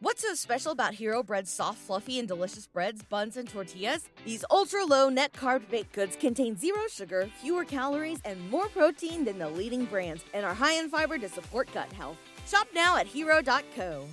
What's so special about Hero Bread's soft, fluffy, and delicious breads, buns, and tortillas? These ultra low net carb baked goods contain zero sugar, fewer calories, and more protein than the leading brands, and are high in fiber to support gut health. Shop now at hero.co.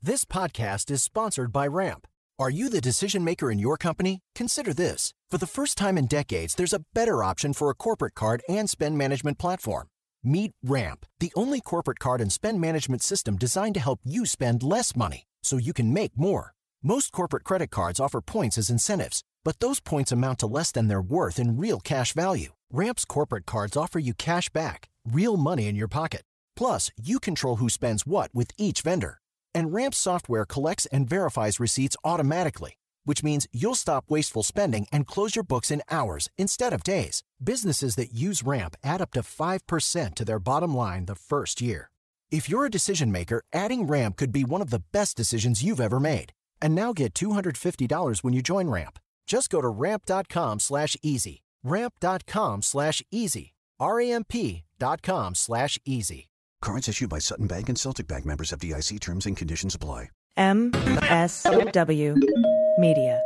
This podcast is sponsored by Ramp. Are you the decision maker in your company? Consider this. For the first time in decades, there's a better option for a corporate card and spend management platform. Meet Ramp, the only corporate card and spend management system designed to help you spend less money so you can make more. Most corporate credit cards offer points as incentives, but those points amount to less than their worth in real cash value. Ramp's corporate cards offer you cash back, real money in your pocket. Plus, you control who spends what with each vendor. And Ramp's software collects and verifies receipts automatically, which means you'll stop wasteful spending and close your books in hours instead of days. Businesses that use Ramp add up to 5% to their bottom line the first year. If you're a decision maker, adding Ramp could be one of the best decisions you've ever made. And now get $250 when you join Ramp. Just go to ramp.com slash easy. Ramp.com slash easy. R-A-M-P.com slash easy. Cards issued by Sutton Bank and Celtic Bank members FDIC terms and conditions apply. MSW Media.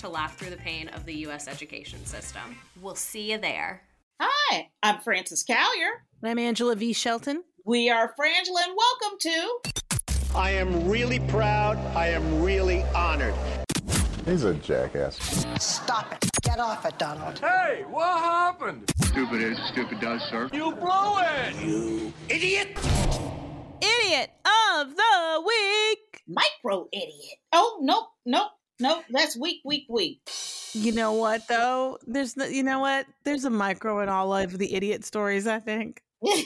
to laugh through the pain of the U.S. education system. We'll see you there. Hi, I'm Frances Callier. I'm Angela V. Shelton. We are Frangela, and welcome to. I am really proud. I am really honored. He's a jackass. Stop it. Get off it, Donald. Hey, what happened? Stupid is, stupid does, sir. You blow it! You idiot! Idiot of the week! Micro idiot. Oh, nope, nope. Nope, that's weak, weak, weak. You know what though? There's the, you know what? There's a micro in all of the idiot stories. I think. I'm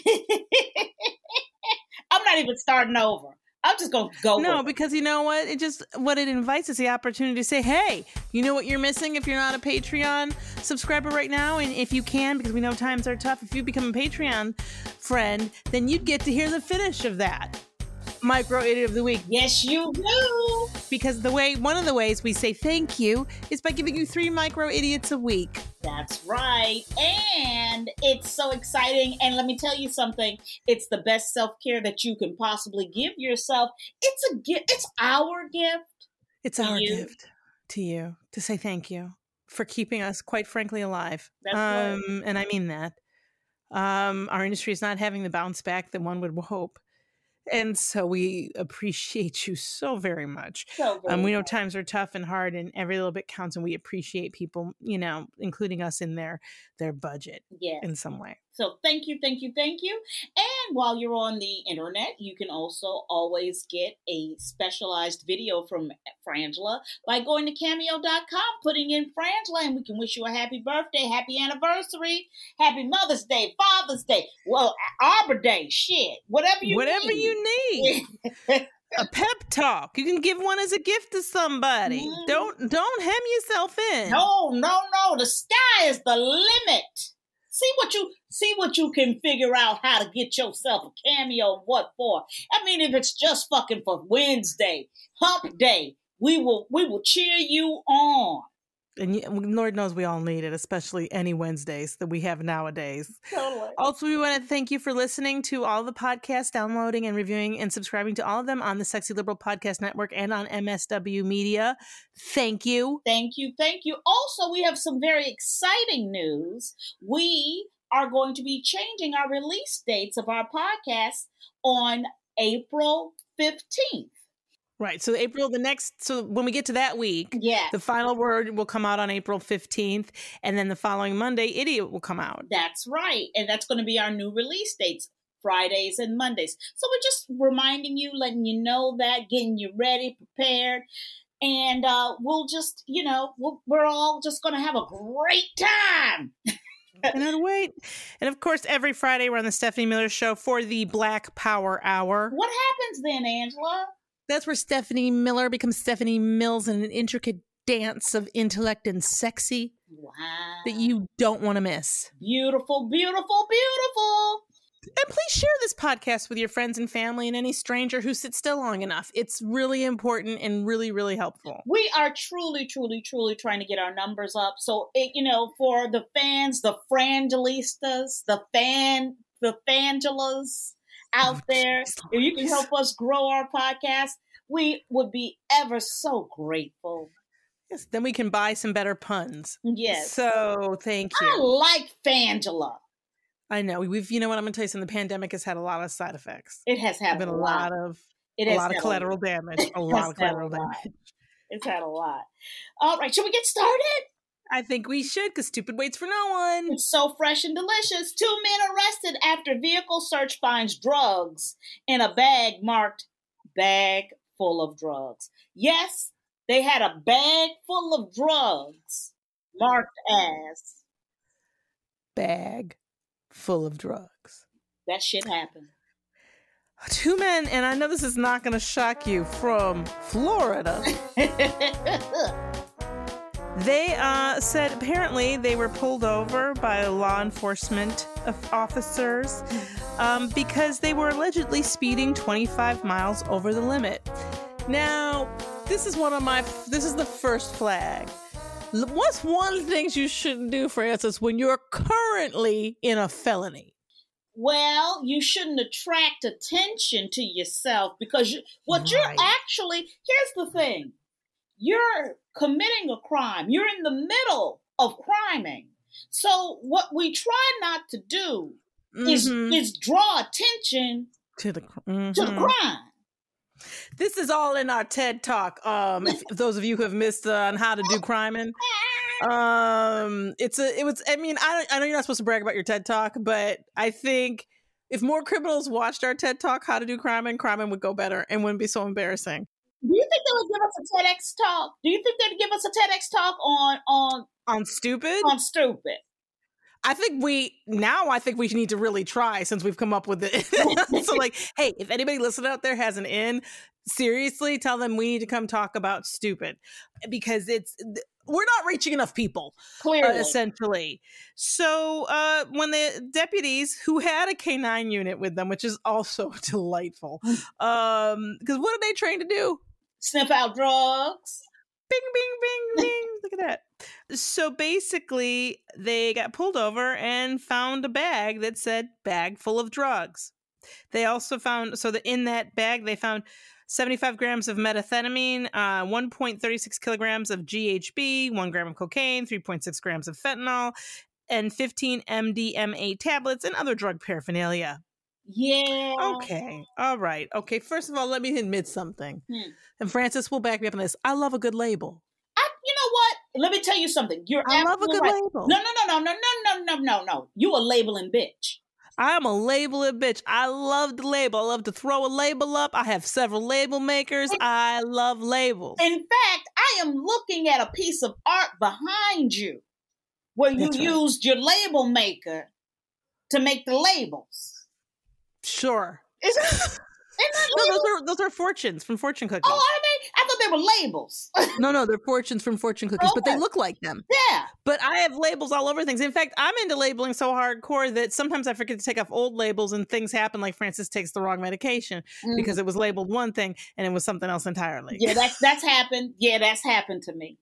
not even starting over. I'm just gonna go. No, because you know what? It just what it invites is the opportunity to say, "Hey, you know what you're missing if you're not a Patreon subscriber right now, and if you can, because we know times are tough. If you become a Patreon friend, then you'd get to hear the finish of that." Micro idiot of the week. Yes, you do. Because the way one of the ways we say thank you is by giving you three micro idiots a week. That's right. And it's so exciting. And let me tell you something. It's the best self-care that you can possibly give yourself. It's a gift. It's our gift. It's our you. gift to you to say thank you for keeping us quite frankly alive. That's um right. and I mean that. Um our industry is not having the bounce back that one would hope and so we appreciate you so very much. So very um, we know much. times are tough and hard, and every little bit counts. And we appreciate people, you know, including us in their their budget in some way. So thank you, thank you, thank you. And while you're on the internet, you can also always get a specialized video from Frangela by going to cameo.com, putting in Frangela, and we can wish you a happy birthday, happy anniversary, happy Mother's Day, Father's Day, well, Arbor Day, shit, whatever you Whatever need. you need. a pep talk. You can give one as a gift to somebody. Mhm. Don't don't hem yourself in. No, no, no. The sky is the limit. See what you see what you can figure out how to get yourself a cameo and what for. I mean, if it's just fucking for Wednesday, hump day, we will we will cheer you on. And Lord knows we all need it, especially any Wednesdays that we have nowadays. Totally. Also, we want to thank you for listening to all the podcasts, downloading and reviewing and subscribing to all of them on the Sexy Liberal Podcast Network and on MSW Media. Thank you. Thank you, thank you. Also, we have some very exciting news. We are going to be changing our release dates of our podcast on April 15th. Right. So, April, the next, so when we get to that week, Yeah. the final word will come out on April 15th. And then the following Monday, Idiot will come out. That's right. And that's going to be our new release dates. Fridays and Mondays. So we're just reminding you, letting you know that, getting you ready, prepared. And uh, we'll just, you know, we'll, we're all just going to have a great time. Cannot wait. And of course, every Friday we're on the Stephanie Miller Show for the Black Power Hour. What happens then, Angela? That's where Stephanie Miller becomes Stephanie Mills in an intricate dance of intellect and sexy Wow. that you don't want to miss. Beautiful, beautiful, beautiful. And please share this podcast with your friends and family and any stranger who sits still long enough. It's really important and really, really helpful. We are truly, truly, truly trying to get our numbers up. So, it, you know, for the fans, the frangelistas, the fan, the fangelas out oh, there, if you can help us grow our podcast, we would be ever so grateful. Yes, then we can buy some better puns. Yes. So thank you. I like Fangela. I know. We've you know what I'm gonna tell you something. The pandemic has had a lot of side effects. It has had been a lot. lot of It a lot of a collateral damage. A lot of collateral lot. damage. It's had a lot. All right, should we get started? I think we should, because stupid waits for no one. It's so fresh and delicious. Two men arrested after vehicle search finds drugs in a bag marked bag full of drugs. Yes, they had a bag full of drugs marked as Bag full of drugs. that shit happened. Two men, and I know this is not gonna shock you, from Florida. They uh, said apparently they were pulled over by law enforcement officers um, because they were allegedly speeding 25 miles over the limit. Now, this is one of my. This is the first flag. What's one of the things you shouldn't do, Frances, when you're currently in a felony? Well, you shouldn't attract attention to yourself because you, what you're actually, here's the thing you're committing a crime, you're in the middle of criming. So, what we try not to do is, Mhm. is draw attention to the cr- to the mhm. crime. This is all in our TED talk. Um, if, those of you who have missed uh, on how to do criming, um, it's a it was. I mean, I don't, I know you're not supposed to brag about your TED talk, but I think if more criminals watched our TED talk, how to do criming, criming would go better and wouldn't be so embarrassing. Do you think they would give us a TEDx talk? Do you think they'd give us a TEDx talk on on On stupid, on stupid? I think we now. I think we need to really try since we've come up with it. so, like, hey, if anybody listening out there has an in, seriously, tell them we need to come talk about stupid because it's we're not reaching enough people. Clearly, uh, essentially. So uh, when the deputies who had a K9 unit with them, which is also delightful, um, because what are they trained to do? Sniff out drugs. Bing, bing, bing, bing. Look at that. So basically, they got pulled over and found a bag that said bag full of drugs. They also found, so that in that bag, they found 75 grams of methamphetamine, uh, 1.36 kilograms of GHB, 1 gram of cocaine, 3.6 grams of fentanyl, and 15 MDMA tablets and other drug paraphernalia. Yeah. Okay. All right. Okay. First of all, let me admit something. Hmm. And Frances will back me up on this. I love a good label. I, you know what? Let me tell you something. You're I love a good right. label. No, no, no, no, no, no, no, no, no, no. You a labeling bitch. I'm a label it bitch. I love the label. I love to throw a label up. I have several label makers. I love labels. In fact, I am looking at a piece of art behind you where you That's right. used your label maker to make the labels. Sure. Isn't, isn't that No, those are those are fortunes from fortune cookies. Oh, are they? I thought they were labels. No, no, they're fortunes from fortune cookies, but they look like them. yeah. But I have labels all over things. In fact, I'm into labeling so hardcore that sometimes I forget to take off old labels and things happen like Frances takes the wrong medication Mhm. because it was labeled one thing and it was something else entirely. Yeah, that's that's happened. Yeah, that's happened to me.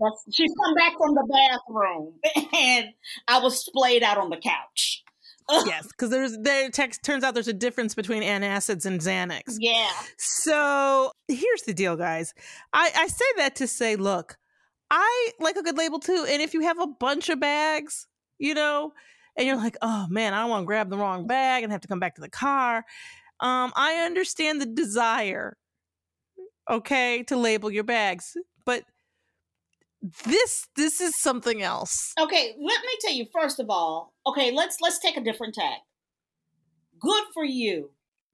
That's, she's come back from the bathroom and I was splayed out on the couch. Yes, because there's there text turns out there's a difference between antacids and Xanax. Yeah. So here's the deal, guys. I, I say that to say, look, I like a good label too. And if you have a bunch of bags, you know, and you're like, oh man, I don't want to grab the wrong bag and have to come back to the car. Um, I understand the desire, okay, to label your bags, but this this is something else. Okay, let me tell you first of all. Okay, let's let's take a different tack. Good for you.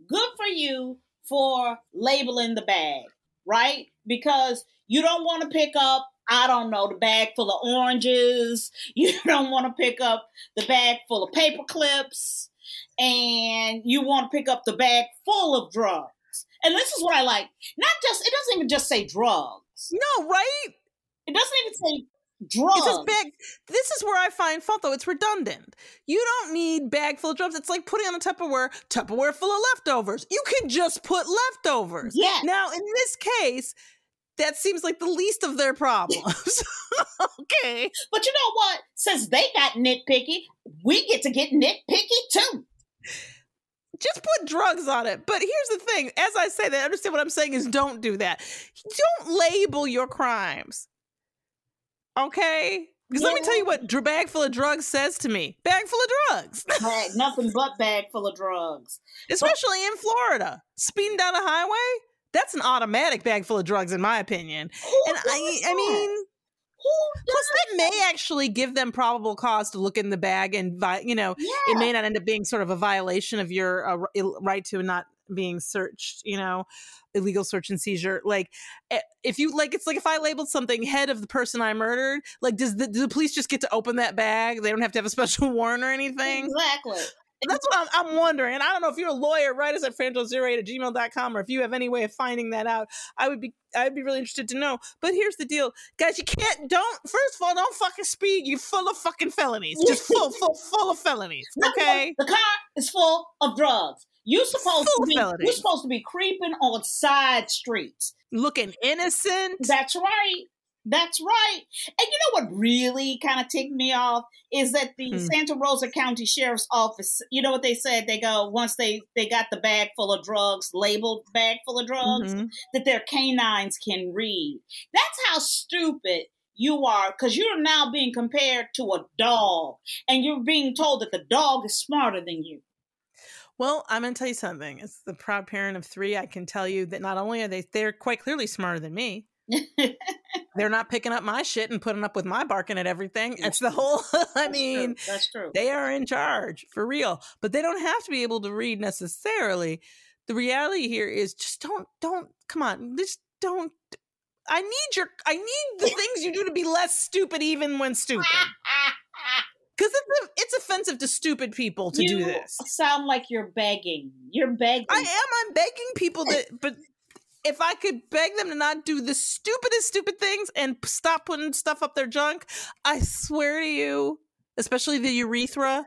Good for you for labeling the bag, right? Because you don't want to pick up I don't know, the bag full of oranges. You don't want to pick up the bag full of paper clips. And you want to pick up the bag full of drugs. And this is what I like. Not just, it doesn't even just say drugs. No, right? It doesn't even say drugs. It says bag. This is where I find fault, though. It's redundant. You don't need bag full of drugs. It's like putting on a Tupperware, Tupperware full of leftovers. You can just put leftovers. Yeah. Now, in this case, that seems like the least of their problems. okay. But you know what? Since they got nitpicky, we get to get nitpicky too. Just put drugs on it. But here's the thing as I say that, understand what I'm saying is don't do that. Don't label your crimes. Okay? Because let me tell you what bag full of drugs says to me. Bag full of drugs. Bag, nothing but bag full of drugs. Especially in Florida. Speeding down a highway, that's an automatic bag full of drugs, in my opinion. and I, I mean, plus that may actually give them probable cause to look in the bag, and vi- you know, it may not end up being sort of a violation of your uh, right to not being searched. You know, illegal search and seizure. Like, eh, if you like, it's like if I labeled something head of the person I murdered. Like, does the, do the police just get to open that bag? They don't have to have a special warrant or anything. Exactly. That's what I'm, I'm wondering. I don't know if you're a lawyer, write us at franjo08 at gmail.com or if you have any way of finding that out. I would be I'd be really interested to know. But here's the deal. Guys, you can't don't first of all, don't fucking speed. You're full of fucking felonies. Just full, full, full of felonies. Okay. The car is full of drugs. You supposed to be you're supposed to be creeping on side streets. Looking innocent. That's right. That's right. And you know what really kind of ticked me off is that the Hmm. Santa Rosa County Sheriff's Office, you know what they said? They go, once they, they got the bag full of drugs, labeled bag full of drugs, Mhm. that their canines can read. That's how stupid you are because you're now being compared to a dog and you're being told that the dog is smarter than you. Well, I'm gonna tell you something. As the proud parent of three, I can tell you that not only are they they're quite clearly smarter than me. They're not picking up my shit and putting up with my barking at everything. It's the whole I mean That's true. they are in charge for real. But they don't have to be able to read necessarily. The reality here is just don't don't come on, just don't I need your I need the things you do to be less stupid even when stupid. Because it's it's offensive to stupid people to you do this. sound like you're begging. You're begging. I am. I'm begging people that, but if I could beg them to not do the stupidest stupid things and stop putting stuff up their junk, I swear to you, especially the urethra.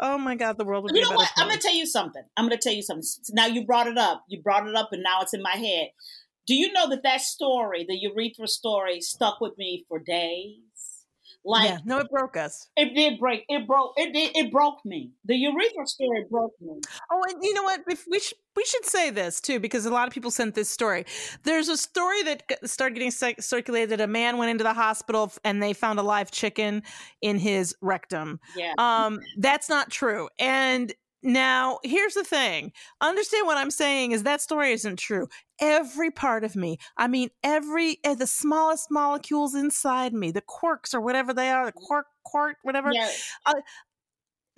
Oh my god, the world would be You know what? I'm going to tell you something. I'm going to tell you something. Now you brought it up. You brought it up, and now it's in my head. Do you know that that story, the urethra story, stuck with me for days? Like yeah, no, it broke us. it did break. It broke. It did. It broke me. The urethra story broke me. Oh, and you know what? We should we should say this too because a lot of people sent this story. There's a story that started getting cir- circulated. A man went into the hospital and they found a live chicken in his rectum. Yeah. Um, that's not true. And now here's the thing. Understand what I'm saying is that story isn't true. Every part of me, I mean, every eh, the smallest molecules inside me, the quarks or whatever they are, the quark, quark, whatever, Yeah. uh,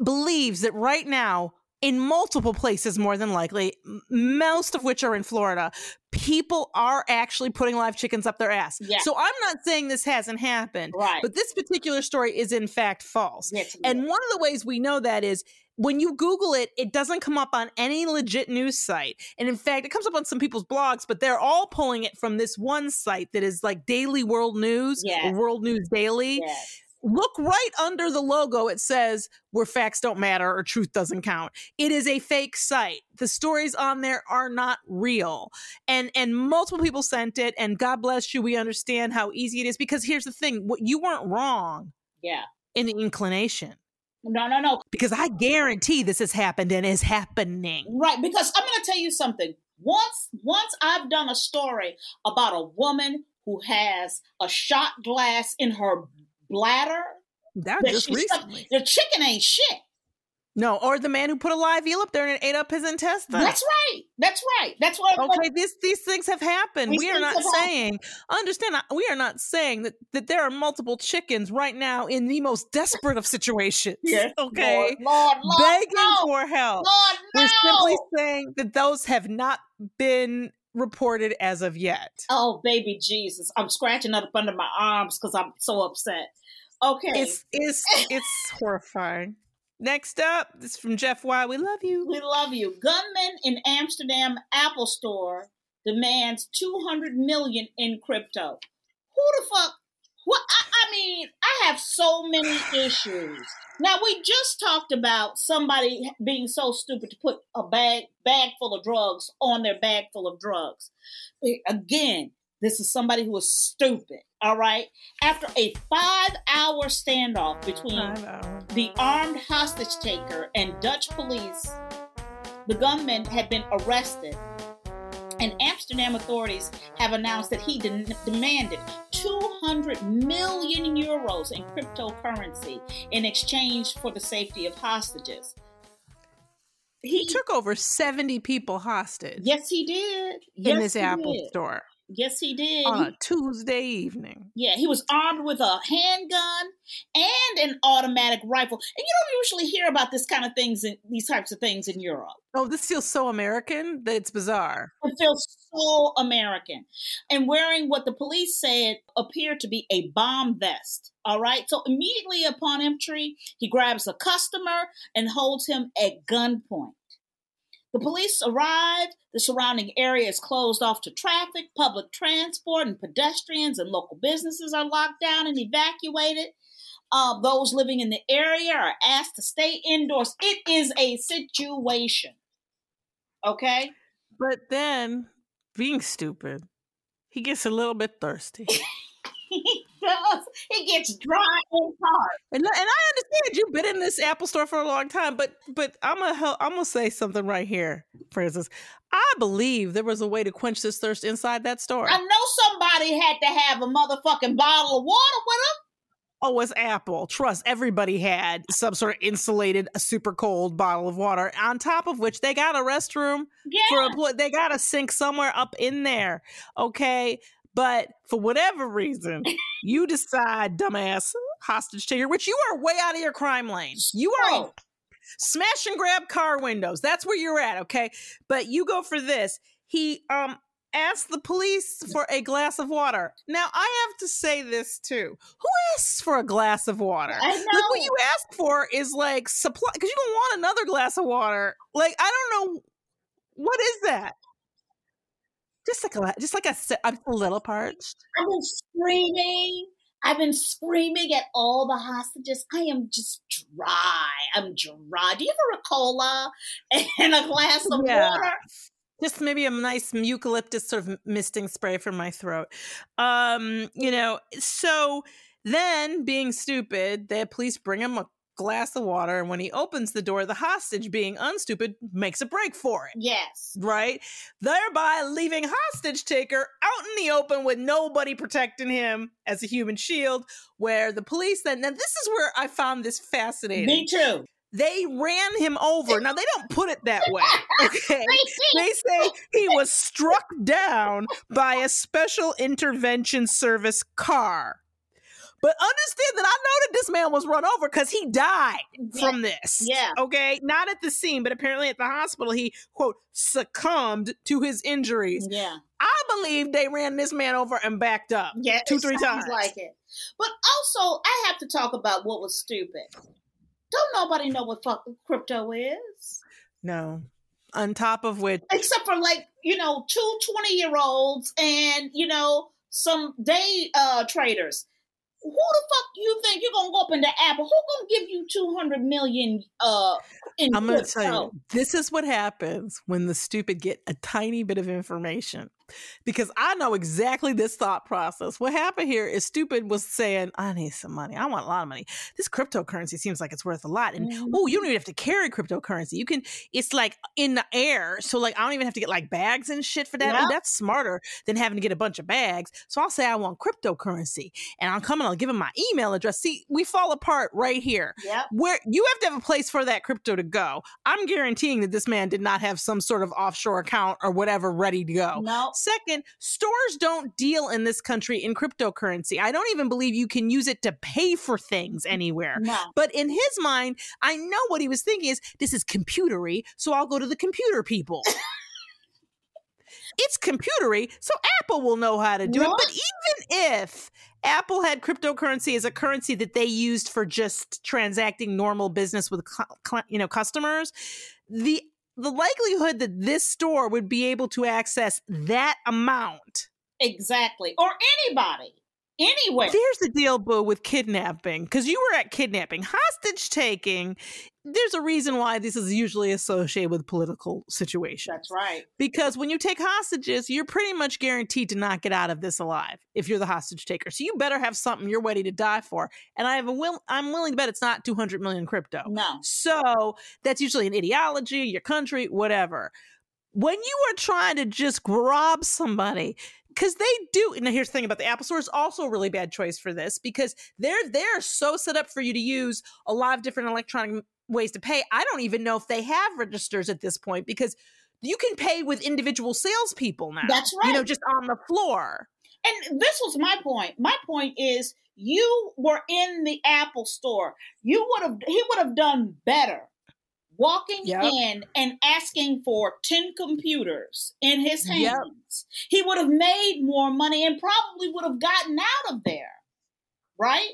believes that right now in multiple places more than likely most of which are in florida people are actually putting live chickens up their ass Yeah. so i'm not saying this hasn't happened Right. but this particular story is in fact false Yes, and yes. one of the ways we know that is when you google it it doesn't come up on any legit news site and in fact it comes up on some people's blogs but they're all pulling it from this one site that is like daily world news Yeah. or world news daily Yes. look right under the logo it says where facts don't matter or truth doesn't count it is a fake site the stories on there are not real and and multiple people sent it and god bless you we understand how easy it is because here's the thing what you weren't wrong Yeah. in the inclination No, no, no. because i guarantee this has happened and is happening Right, because I'm going to tell you something. Once, once I've done a story about a woman who has a shot glass in her bladder. that that just she stuck- recently the chicken ain't shit. No or the man who put a live eel up there and it ate up his intestines That's right. That's right. That's what. Okay, these these things have happened. These we are not have happened. saying understand. We are not saying that that there are multiple chickens right now in the most desperate of situations. Yes, okay, Lord, Lord, Lord, begging no. for help. Lord, We're simply no. saying that those have not been reported as of yet. Oh, baby Jesus. I'm scratching up under my arms because I'm so upset. Okay. It's it's it's horrifying. Next up, this is from Jeff Y. We love you. We love you. Gunman in Amsterdam Apple store demands 200 million in crypto. Who the fuck? What? I, I mean, I have so many issues. Now we just talked about somebody being so stupid to put a bag bag full of drugs on their bag full of drugs. Again, this is somebody who is stupid. All right. After a five hour standoff between the armed hostage taker and Dutch police, the gunman had been arrested. And Amsterdam authorities have announced that he de- demanded 200 million euros in cryptocurrency in exchange for the safety of hostages. He took over 70 people hostage. Yes, he did. In Yes, this Apple did. store Yes, he did. on a Tuesday evening. Yeah, he was armed with a handgun and an automatic rifle. And you don't usually hear about this kind of things in these types of things in Europe. Oh, this feels so American that it's bizarre. It feels so American. And wearing what the police said appeared to be a bomb vest. All right. So immediately upon entry, he grabs a customer and holds him at gunpoint. The police arrived. The surrounding area is closed off to traffic. Public transport and pedestrians and local businesses are locked down and evacuated. Uh, those living in the area are asked to stay indoors. It is a situation. Okay? But then, being stupid, he gets a little bit thirsty. He gets dry and hard. And, and I understand you've been in this Apple store for a long time, but but I'm gonna help, I'm gonna say something right here, Frances. I believe there was a way to quench this thirst inside that store. I know somebody had to have a motherfucking bottle of water with them. Oh, it's Apple. Trust everybody had some sort of insulated, super cold bottle of water. On top of which, they got a restroom for Yeah. employee. They got a sink somewhere up in there. Okay, but for whatever reason, you decide, dumbass hostage taker, which you are way out of your crime lane. You are Oh. smash and grab car windows. That's where you're at. Okay, but you go for this. He um asked the police for a glass of water. Now I have to say this too. Who asks for a glass of water? I Like what you ask for is like supply because you don't want another glass of water. Like I don't know what is that. Just like a just like a I'm a little parched. I've been screaming. I've been screaming at all the hostages. I am just dry. I'm dry. Do you have a cola and a glass of Yeah. water? Just maybe a nice eucalyptus sort of misting spray for my throat. Um, you know, so then being stupid, the police bring him a glass of water, and when he opens the door, the hostage, being unstupid, makes a break for it. Yes. Right? Thereby leaving hostage taker out in the open with nobody protecting him as a human shield. Where the police then, now this is where I found this fascinating. Me too. They ran him over. Now they don't put it that way. Okay. They say he was struck down by a special intervention service car. But understand that I know that this man was run over because he died from this. Yeah. Okay. Not at the scene, but apparently at the hospital, he, quote, succumbed to his injuries. Yeah. I believe they ran this man over and backed up. Yeah. Two, three times. like it. But also, I have to talk about what was stupid. Don't nobody know what fuck crypto is? No. On top of which, except for like you know two 20 year olds and you know some day uh traders who the fuck you think you're gonna go up into apple who gonna give you 200 million uh in I'm crypto? tell you, this is what happens when the stupid get a tiny bit of information. Because I know exactly this thought process. What happened here is stupid was saying, I need some money. I want a lot of money. This cryptocurrency seems like it's worth a lot. And Mhm. oh, you don't even have to carry cryptocurrency. You can, it's like in the air. So, like, I don't even have to get like bags and shit for that. Yeah. Oh, that's smarter than having to get a bunch of bags. So, I'll say I want cryptocurrency and I'll come and I'll give them my email address. See, we fall apart right here Yep. where you have to have a place for that crypto to go. I'm guaranteeing that this man did not have some sort of offshore account or whatever ready to go. No. Second, stores don't deal in this country in cryptocurrency. I don't even believe you can use it to pay for things anywhere. No. But in his mind, I know what he was thinking is this is computery, so I'll go to the computer people. It's computery, so Apple will know how to do What? it. But even if Apple had cryptocurrency as a currency that they used for just transacting normal business with you know customers, the the likelihood that this store would be able to access that amount Exactly. Or anybody. Anywhere. There's the deal, Boo, with kidnapping. Because you were at kidnapping. Hostage taking, there's a reason why this is usually associated with political situations. That's right. Because when you take hostages, you're pretty much guaranteed to not get out of this alive if you're the hostage taker. So you better have something you're ready to die for. And I have a will I'm willing to bet it's not 200 million crypto. No. So that's usually an ideology, your country, whatever. When you are trying to just rob somebody, because they do. And here's the thing about the Apple Store is also a really bad choice for this because they're they're so set up for you to use a lot of different electronic ways to pay. I don't even know if they have registers at this point because you can pay with individual salespeople now. That's right. You know, just on the floor. And this was my point. My point is you were in the Apple store. You would have he would have done better walking Yep. in and asking for 10 computers in his hands. Yep. He would have made more money and probably would have gotten out of there. Right?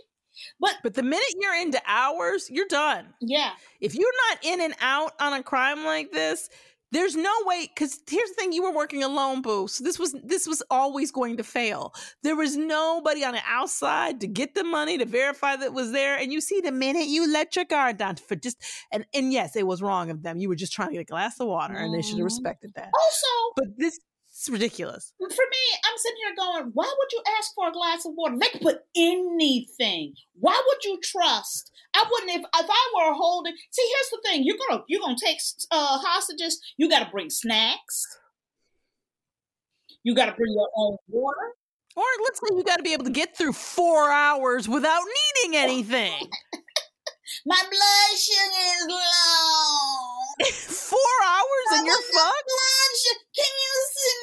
But But the minute you're into hours, you're done. yeah, if you're not in and out on a crime like this there's no way because here's the thing you were working alone boo so this was this was always going to fail. There was nobody on the outside to get the money to verify that it was there and you see the minute you let your guard down for just and and yes it was wrong of them. You were just trying to get a glass of water and they should have mm-hmm. respected that. Also but this is ridiculous for me, I'm sitting here going, why would you ask for a glass of water? They could put anything. Why would you trust? I wouldn't if if I were holding. See, here's the thing: you're gonna you're gonna take uh, hostages. You got to bring snacks. You got to bring your own water. or let's say you got to be able to get through four hours without needing anything My blood sugar is low. four hours and you're fucked blood sugar. Can you send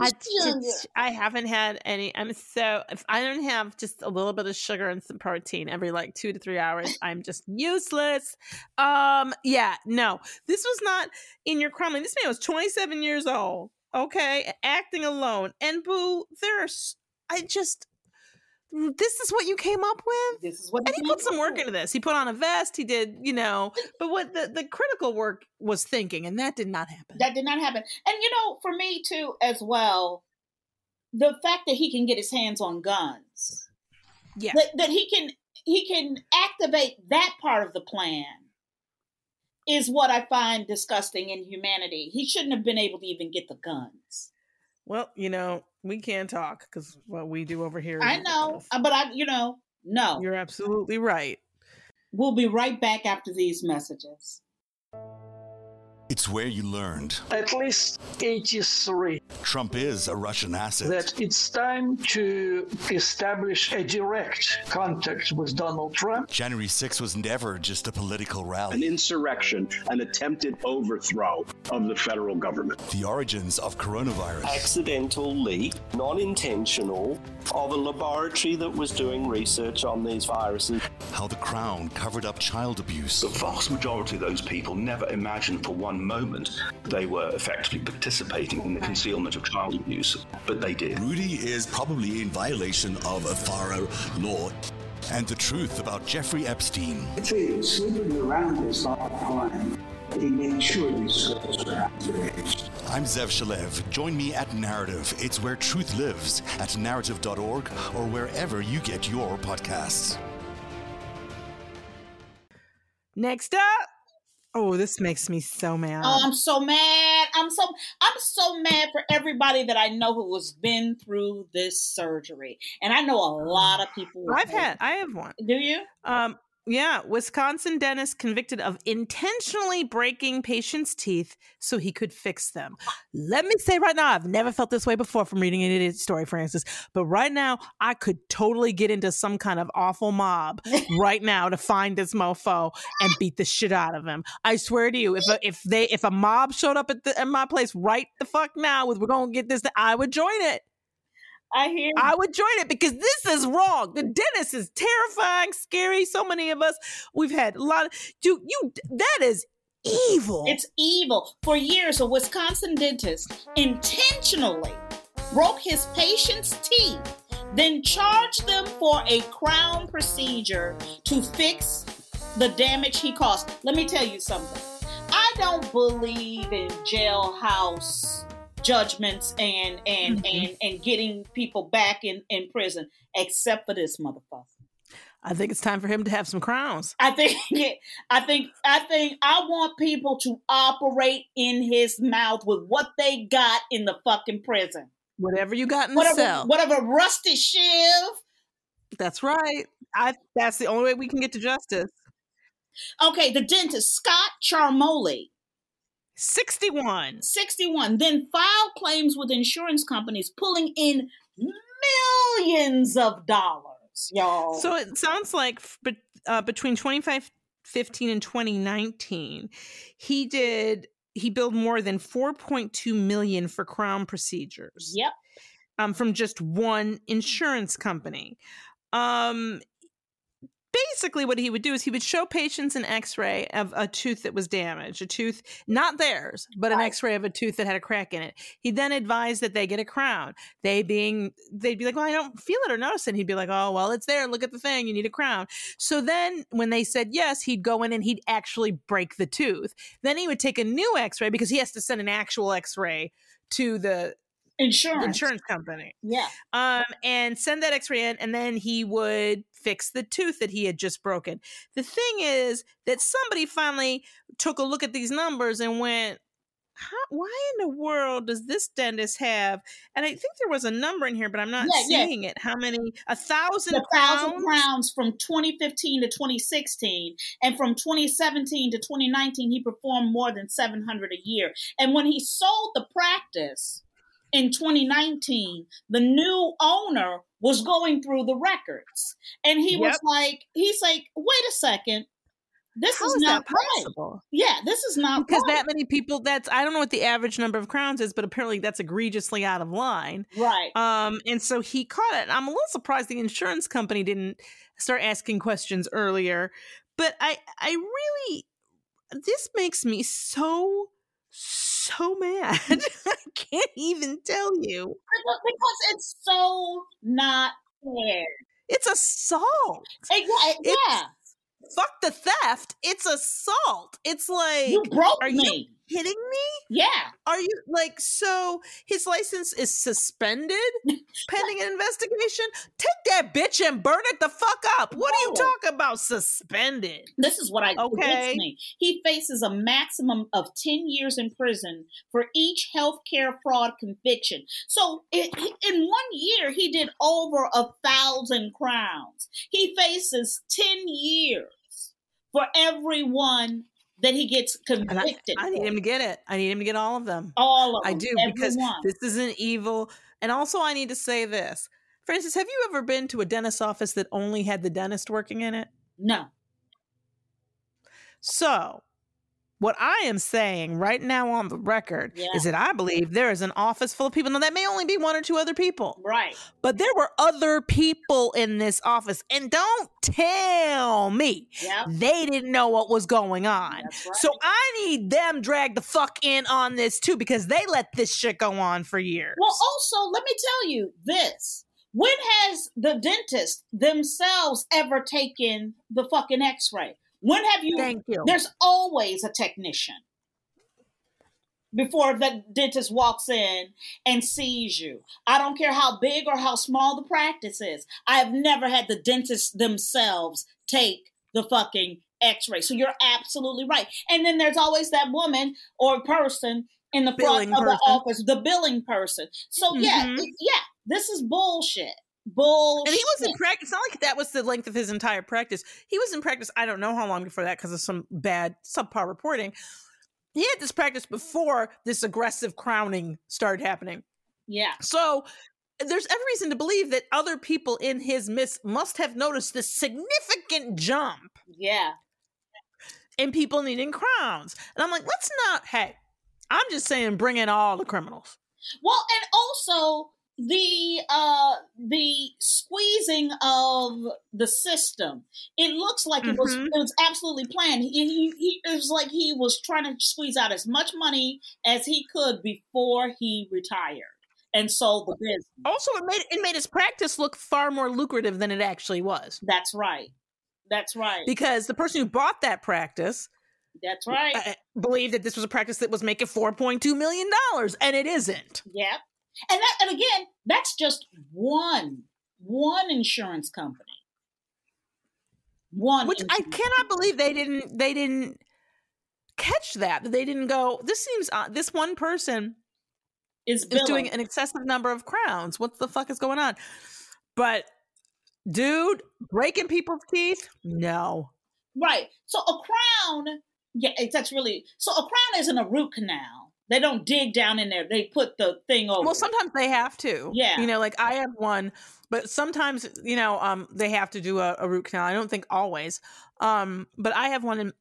I just I haven't had any. I'm so if I don't have just a little bit of sugar and some protein every like two to three hours, I'm just useless. Um, yeah, no, this was not in your crime. This man was 27 years old. Okay, acting alone, and boo, there's I just. This is what you came up with. This is what And he put some work with. into this. He put on a vest. He did, you know. But what the the critical work was thinking, and that did not happen. That did not happen. And you know, for me too, as well, the fact that he can get his hands on guns, yeah. that, that he can he can activate that part of the plan, is what I find disgusting in humanity. He shouldn't have been able to even get the guns. Well, you know, we can talk because what we do over here. I know, ridiculous. uh, but I, you know, no. You're absolutely right. We'll be right back after these messages. It's where you learned At least 83 Trump is a Russian asset. that it's time to establish a direct contact with Donald Trump. January 6 was never just a political rally, An insurrection, an attempted overthrow of the federal government. The origins of coronavirus. accidental leak, non intentional, of a laboratory that was doing research on these viruses. How the crown covered up child abuse. The vast majority of those people never imagined for one moment they were effectively participating in the concealment of child abuse, but they did. Rudy is probably in violation of a FARA law. And the truth about Jeffrey Epstein. See, sleeping around is not a crime. He made sure these girls were activated. I'm Zev Shalev. Join me at Narativ. It's where truth lives at narativ.org or wherever you get your podcasts. Next up. Oh, this makes me so mad. Oh, I'm so mad. I'm so I'm so mad for everybody that I know who has been through this surgery. And I know a lot of people. I've had, I have one. Do you? Um, yeah, Wisconsin dentist convicted of intentionally breaking patients' teeth so he could fix them. Let me say right now, I've never felt this way before from reading an idiot story, Frances. But right now, I could totally get into some kind of awful mob right now to find this mofo and beat the shit out of him. I swear to you, if a, if they if a mob showed up at, the, at my place right the fuck now with we're gonna get this, I would join it. I hear. I would join it because this is wrong. The dentist is terrifying, scary. So many of us, we've had a lot of you. You that is evil. It's evil. For years, a Wisconsin dentist intentionally broke his patient's teeth, then charged them for a crown procedure to fix the damage he caused. Let me tell you something. I don't believe in jailhouse judgments and and mm-hmm. and and getting people back in in prison except for this motherfucker. I think it's time for him to have some crowns. I think I think I think I want people to operate in his mouth with what they got in the fucking prison. Whatever you got in whatever, the cell. Whatever rusty shiv. That's right. I that's the only way we can get to justice. Okay, the dentist Scott Charmoli 61. 61. Then filed claims with insurance companies, pulling in millions of dollars, y'all. So it sounds like uh, between 2015 and 2019, he did he billed more than 4.2 million for crown procedures. Yep. Um, from just one insurance company. Um, basically what he would do is he would show patients an x-ray of a tooth that was damaged a tooth not theirs but an x-ray of a tooth that had a crack in it. He then advised that they get a crown. They being they'd be like well i don't feel it or notice it. And he'd be like oh well it's there. Look at the thing. You need a crown. So then when they said yes he'd go in and he'd actually break the tooth. Then he would take a new x-ray because he has to send an actual x-ray to the insurance insurance company. Yeah. Um, and send that X-ray in, and then he would fix the tooth that he had just broken. The thing is that somebody finally took a look at these numbers and went, how, why in the world does this dentist have? And I think there was a number in here, but I'm not yeah, seeing yeah. it. How many? A thousand a thousand crowns from 2015 to 2016, and from 2017 to 2019, he performed more than 700 a year. And when he sold the practice, in 2019, the new owner was going through the records. And he yep. was like, he's like, wait a second. This How is, is not possible. Right. Yeah, this is not because right. that many people. That's I don't know what the average number of crowns is, but apparently that's egregiously out of line. Right. Um, and so he caught it. I'm a little surprised the insurance company didn't start asking questions earlier. But I, I really, this makes me so so mad. I can't even tell you. Because it's so not fair. It's assault. Exactly. Yeah. It's, fuck the theft. It's assault. It's like you broke me. You kidding me? Yeah. Are you like so his license is suspended pending an investigation? Take that bitch and burn it the fuck up. What are you talking about suspended? This is what I okay. Me. He faces a maximum of 10 years in prison for each healthcare fraud conviction. So it, in one year he did over a thousand crowns. He faces 10 years for every one that he gets convicted. I, I, need him to get it. I need him to get all of them. All of them. I do because this is an evil. And also, I need to say this, Frances. Have you ever been to a dentist's office that only had the dentist working in it? No. So what I am saying right now on the record yeah. is that I believe there is an office full of people. Now, that may only be one or two other people. Right. But there were other people in this office. And don't tell me yep. they didn't know what was going on. Right. So I need them dragged the fuck in on this too because they let this shit go on for years. Well, also, let me tell you this. When has the dentist themselves ever taken the fucking x ray? When have you? Thank you. There's always a technician before the dentist walks in and sees you. I don't care how big or how small the practice is. I have never had the dentists themselves take the fucking x-ray. So you're absolutely right. And then there's always that woman or person in the billing front of person. the office, the billing person. So yeah, Mhm. yeah, this is bullshit. Bullshit. And he was in practice. It's not like that was the length of his entire practice. He was in practice. I don't know how long before that because of some bad subpar reporting. He had this practice before this aggressive crowning started happening. Yeah. So there's every reason to believe that other people in his midst must have noticed this significant jump Yeah. And people needing crowns. And I'm like, let's not. Hey, I'm just saying, bring in all the criminals. Well, and also, the uh the squeezing of the system it looks like it was Mhm. it was absolutely planned he, he, he it was like he was trying to squeeze out as much money as he could before he retired and sold the business Also, it made it made his practice look far more lucrative than it actually was. that's right that's right Because the person who bought that practice that's right uh, believed that this was a practice that was making four point two million dollars, and it isn't. Yep. And that and again, that's just one one insurance company. One Which I cannot believe they didn't they didn't catch that. That they didn't go. This seems uh, this one person is, is doing an excessive number of crowns. What the fuck is going on? But dude, breaking people's teeth? No. Right. So a crown, yeah, it's, that's really so a crown isn't a root canal. They don't dig down in there. They put the thing over. Well, sometimes they have to. Yeah. You know, like I have one, but sometimes, you know, um, they have to do a, a root canal. I don't think always. Um, but I have one and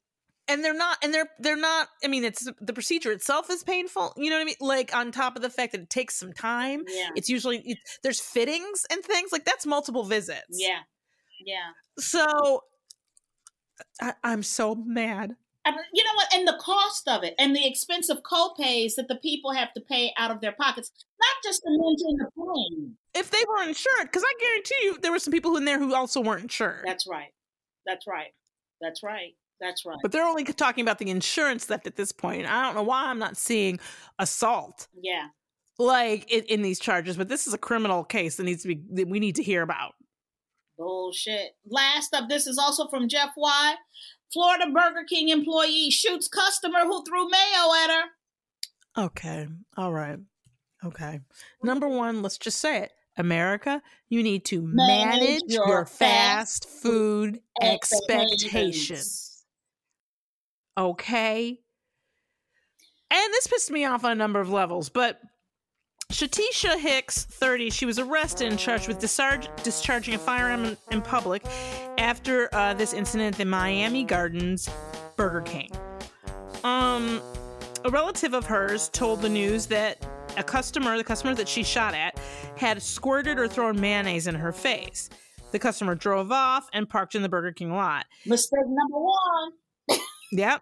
and they're not and they're they're not I mean it's the procedure itself is painful, you know what I mean? Like on top of the fact that it takes some time. Yeah. It's usually it, there's fittings and things like that's multiple visits. Yeah. Yeah. So I, I'm so mad. I mean, you know what? And the cost of it and the expensive co-pays that the people have to pay out of their pockets, not just to maintain the plane. If they were insured, because I guarantee you there were some people in there who also weren't insured. That's right. That's right. That's right. That's right. But they're only talking about the insurance theft at this point. I don't know why I'm not seeing assault yeah. like in, in these charges, but this is a criminal case that needs to be that we need to hear about. Bullshit. Last up, this is also from Jeff Y. Florida Burger King employee shoots customer who threw mayo at her. Okay. All right. Okay. Number one, let's just say it. America, you need to manage, Manage your, your fast food expectations. expectations. Okay. And this pissed me off on a number of levels, but Shatisha Hicks, 30, she was arrested and charged with discharge, discharging a firearm in, in public after uh, this incident at the Miami Gardens Burger King. Um, a relative of hers told the news that a customer, the customer that she shot at, had squirted or thrown mayonnaise in her face. The customer drove off and parked in the Burger King lot. Mistake number one. Yep.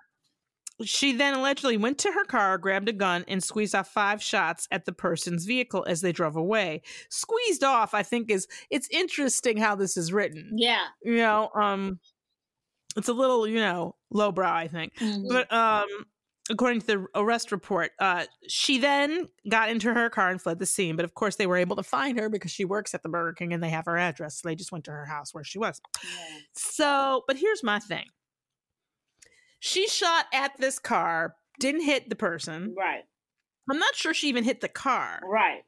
She then allegedly went to her car, grabbed a gun, and squeezed off five shots at the person's vehicle as they drove away. Squeezed off, I think, is it's interesting how this is written. Yeah. You know, um it's a little, you know, lowbrow, I think. Mhm. But um according to the arrest report, uh she then got into her car and fled the scene. But of course they were able to find her because she works at the Burger King and they have her address. So they just went to her house where she was. So, but here's my thing. She shot at this car, didn't hit the person. Right. I'm not sure she even hit the car. Right.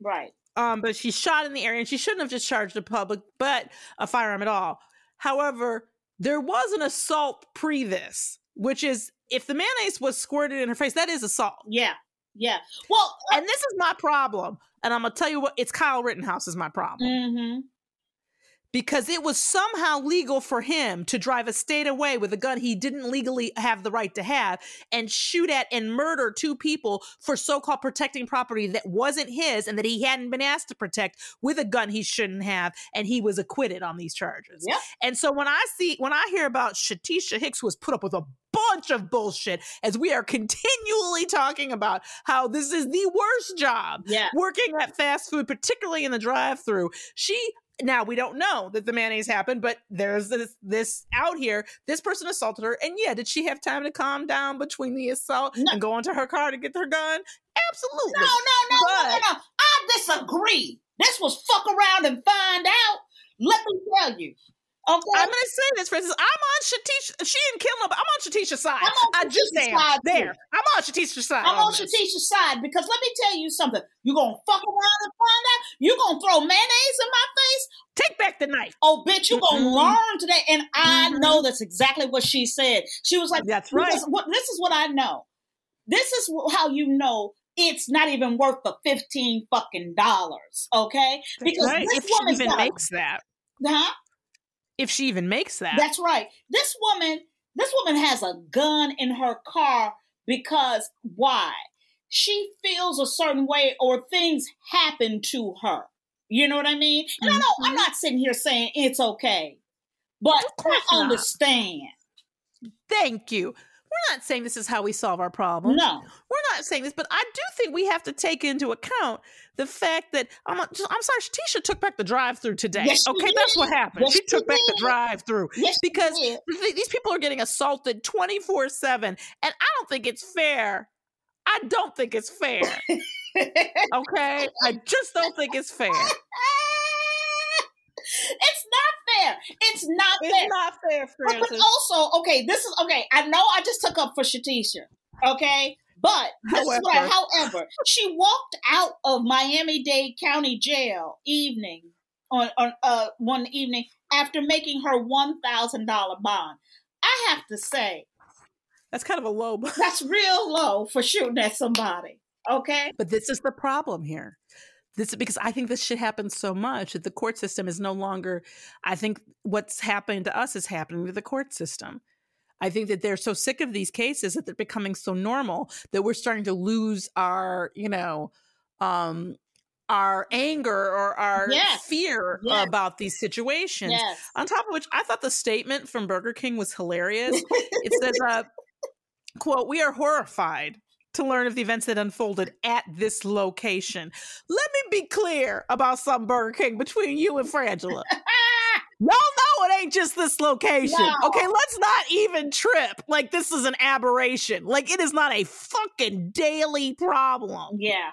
Right. Um, but she shot in the area and she shouldn't have just charged the public, but a firearm at all. However, there was an assault pre this, which is if the mayonnaise was squirted in her face, that is assault. Yeah. Yeah. Well, and this is my problem. And I'm gonna tell you what, it's Kyle Rittenhouse is my problem. Mm-hmm. Because it was somehow legal for him to drive a state away with a gun he didn't legally have the right to have and shoot at and murder two people for so called protecting property that wasn't his and that he hadn't been asked to protect with a gun he shouldn't have. And he was acquitted on these charges. Yep. And so when I see, when I hear about Shatisha Hicks, who was put up with a bunch of bullshit, as we are continually talking about how this is the worst job Yeah. working at fast food, particularly in the drive through. She now we don't know that the mayonnaise happened, but there's this this out here. This person assaulted her, and yeah, did she have time to calm down between the assault and go into her car to get her gun? Absolutely. No, no, no, no, no, no. I disagree. This was fuck around and find out. Let me tell you. Okay. I'm gonna say this, for instance. I'm on Shatisha. She didn't kill nobody. I'm on Shatisha's side. I'm on just Shatisha's am. side, too. there. I'm on Shatisha's side. I'm on this. Shatisha's side because let me tell you something. You gonna fuck around and find out? You gonna throw mayonnaise in my face? Take back the knife. Oh, bitch, you gonna Mm-mm. learn today. And I Mhm. know that's exactly what she said. She was like, That's right. because What, this is what I know. This is how you know it's not even worth the fifteen fucking dollars. Okay, because right. this If she even got makes that. huh? If she even makes that. That's right. This woman, this woman has a gun in her car because why? she feels a certain way or things happen to her. You know what I mean? And I don't, I'm mm-hmm. not sitting here saying it's okay, but I not. understand. Thank you. We're not saying this is how we solve our problems. No. We're not saying this, but I do think we have to take into account the fact that I'm, I'm sorry, Tisha took back the drive-through today. Yes, okay, that's what happened. Yes, she took back the drive-through Yes, because th- these people are getting assaulted 24/7, and I don't think it's fair. I don't think it's fair. okay, I just don't think it's fair. It's fair. It's not It's fair. not fair, But, but also, okay, this is okay. I know I just took up for Shatisha, okay? But this is what I, However. however, she walked out of Miami Dade County Jail evening on, on uh one evening after making her one thousand dollar bond. I have to say, That's kind of a low. that's real low for shooting at somebody. Okay. But this is the problem here. This because I think this shit happens so much that the court system is no longer. I think what's happening to us is happening to the court system. I think that they're so sick of these cases that they're becoming so normal that we're starting to lose our, you know, um, our anger or our Yes. fear Yes. about these situations. Yes. On top of which, I thought the statement from Burger King was hilarious. it says, uh, quote, we are horrified to learn of the events that unfolded at this location. Let me be clear about some Burger King between you and Frangela. Y'all know it ain't just this location. No. Okay, let's not even trip like this is an aberration. Like it is not a fucking daily problem. Yeah.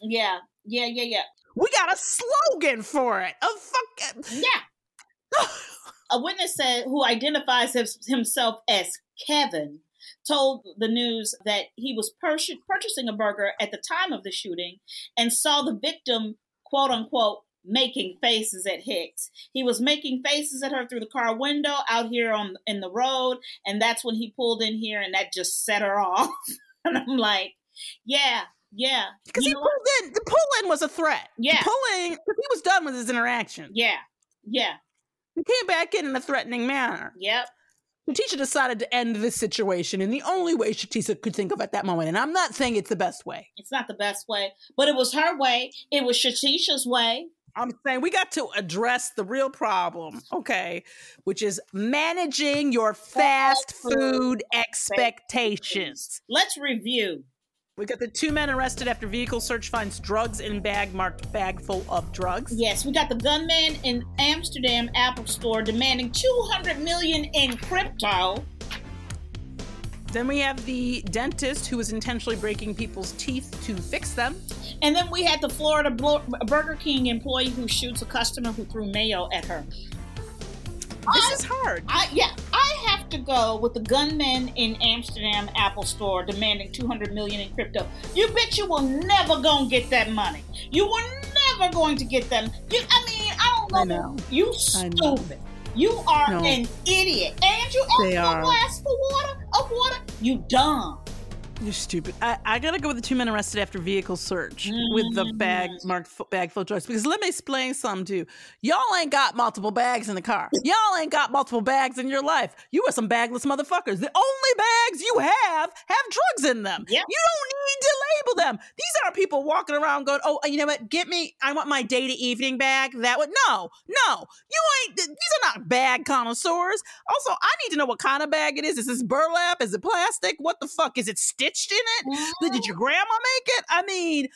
Yeah. Yeah. Yeah. Yeah. We got a slogan for it. A fucking Yeah. a witness said who identifies his, himself as Kevin told the news that he was pur- purchasing a burger at the time of the shooting and saw the victim quote unquote making faces at Hicks. He was making faces at her through the car window out here on in the road and that's when he pulled in here and that just set her off. and I'm like, yeah, yeah. because he know what? pulled in. The pull in was a threat. Yeah. The pull in. He was done with his interaction. Yeah. Yeah. He came back in in a threatening manner. Yep. Shatisha decided to end this situation in the only way Shatisha could think of at that moment. And I'm not saying it's the best way. It's not the best way, but it was her way. It was Shatisha's way. I'm saying we got to address the real problem, okay, which is managing your fast food expectations. Let's review. We got the two men arrested after vehicle search finds drugs in bag marked bag full of drugs. Yes, we got the gunman in Amsterdam Apple Store demanding 200 million in crypto. Then we have the dentist who was intentionally breaking people's teeth to fix them. And then we had the Florida Burger King employee who shoots a customer who threw mayo at her. This I- is hard. I yeah, I have to go with the gunman in Amsterdam Apple Store demanding 200 million in crypto. You bet you will never gonna get that money. You were never going to get them. You, I mean, I don't know. I know. You stupid. You are No. an idiot. And you asked for a glass for water of water. You dumb. You're stupid. I, I gotta go with the two men arrested after vehicle search with the mm. bag marked fu- bag full of drugs. Because let me explain something to you. Y'all ain't got multiple bags in the car. Y'all ain't got multiple bags in your life. You are some bagless motherfuckers. The only bags you have have drugs in them. Yep. You don't need to label them. These aren't people walking around going, "Oh, uh, you know what? Get me. I want my day to evening bag." That would no, no. You ain't. These are not bag connoisseurs. Also, I need to know what kind of bag it is. Is this burlap? Is it plastic? What the fuck is it stitched in it? Did your grandma make it? I mean,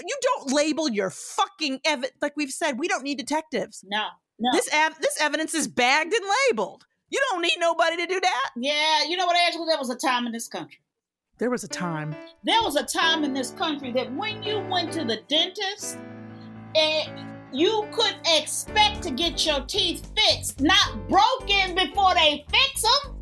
you don't label your fucking evidence. Like we've said, we don't need detectives. No, no. This ev- this evidence is bagged and labeled. You don't need nobody to do that. yeah, you know what, Angela? There was a time in this country. There was a time. There was a time in this country that when you went to the dentist, and you could expect to get your teeth fixed, not broken before they fix them.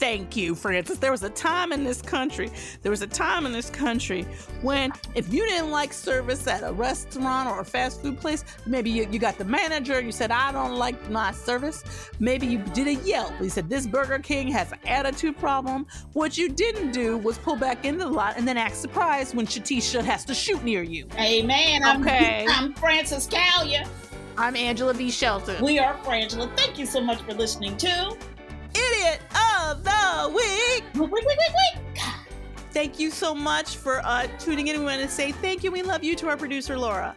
Thank you, Frances. There was a time in this country, there was a time in this country when if you didn't like service at a restaurant or a fast food place, maybe you, you got the manager and you said, I don't like my service. Maybe you did a Yelp. You said, This Burger King has an attitude problem. What you didn't do was pull back into the lot and then act surprised when Shatisha has to shoot near you. Amen. I'm, Okay. I'm Frances Callier. I'm Angela V. Shelton. We are Frangela. Thank you so much for listening to Idiot of the Week. Week, Week, Week, Week, Week. Thank you so much for uh, tuning in. We want to say thank you. We love you to our producer, Laura.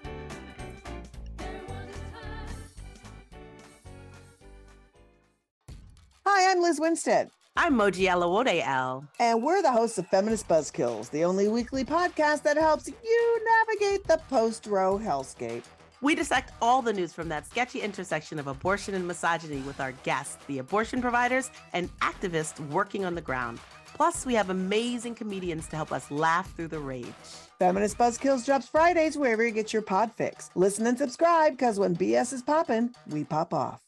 Hi, I'm Lizz Winstead. I'm Moji Alawode-El. And we're the hosts of Feminist Buzzkills, the only weekly podcast that helps you navigate the post Roe hellscape. We dissect all the news from that sketchy intersection of abortion and misogyny with our guests, the abortion providers and activists working on the ground. Plus, we have amazing comedians to help us laugh through the rage. Feminist Buzzkills drops Fridays wherever you get your pod fix. Listen and subscribe, because when BS is popping, we pop off.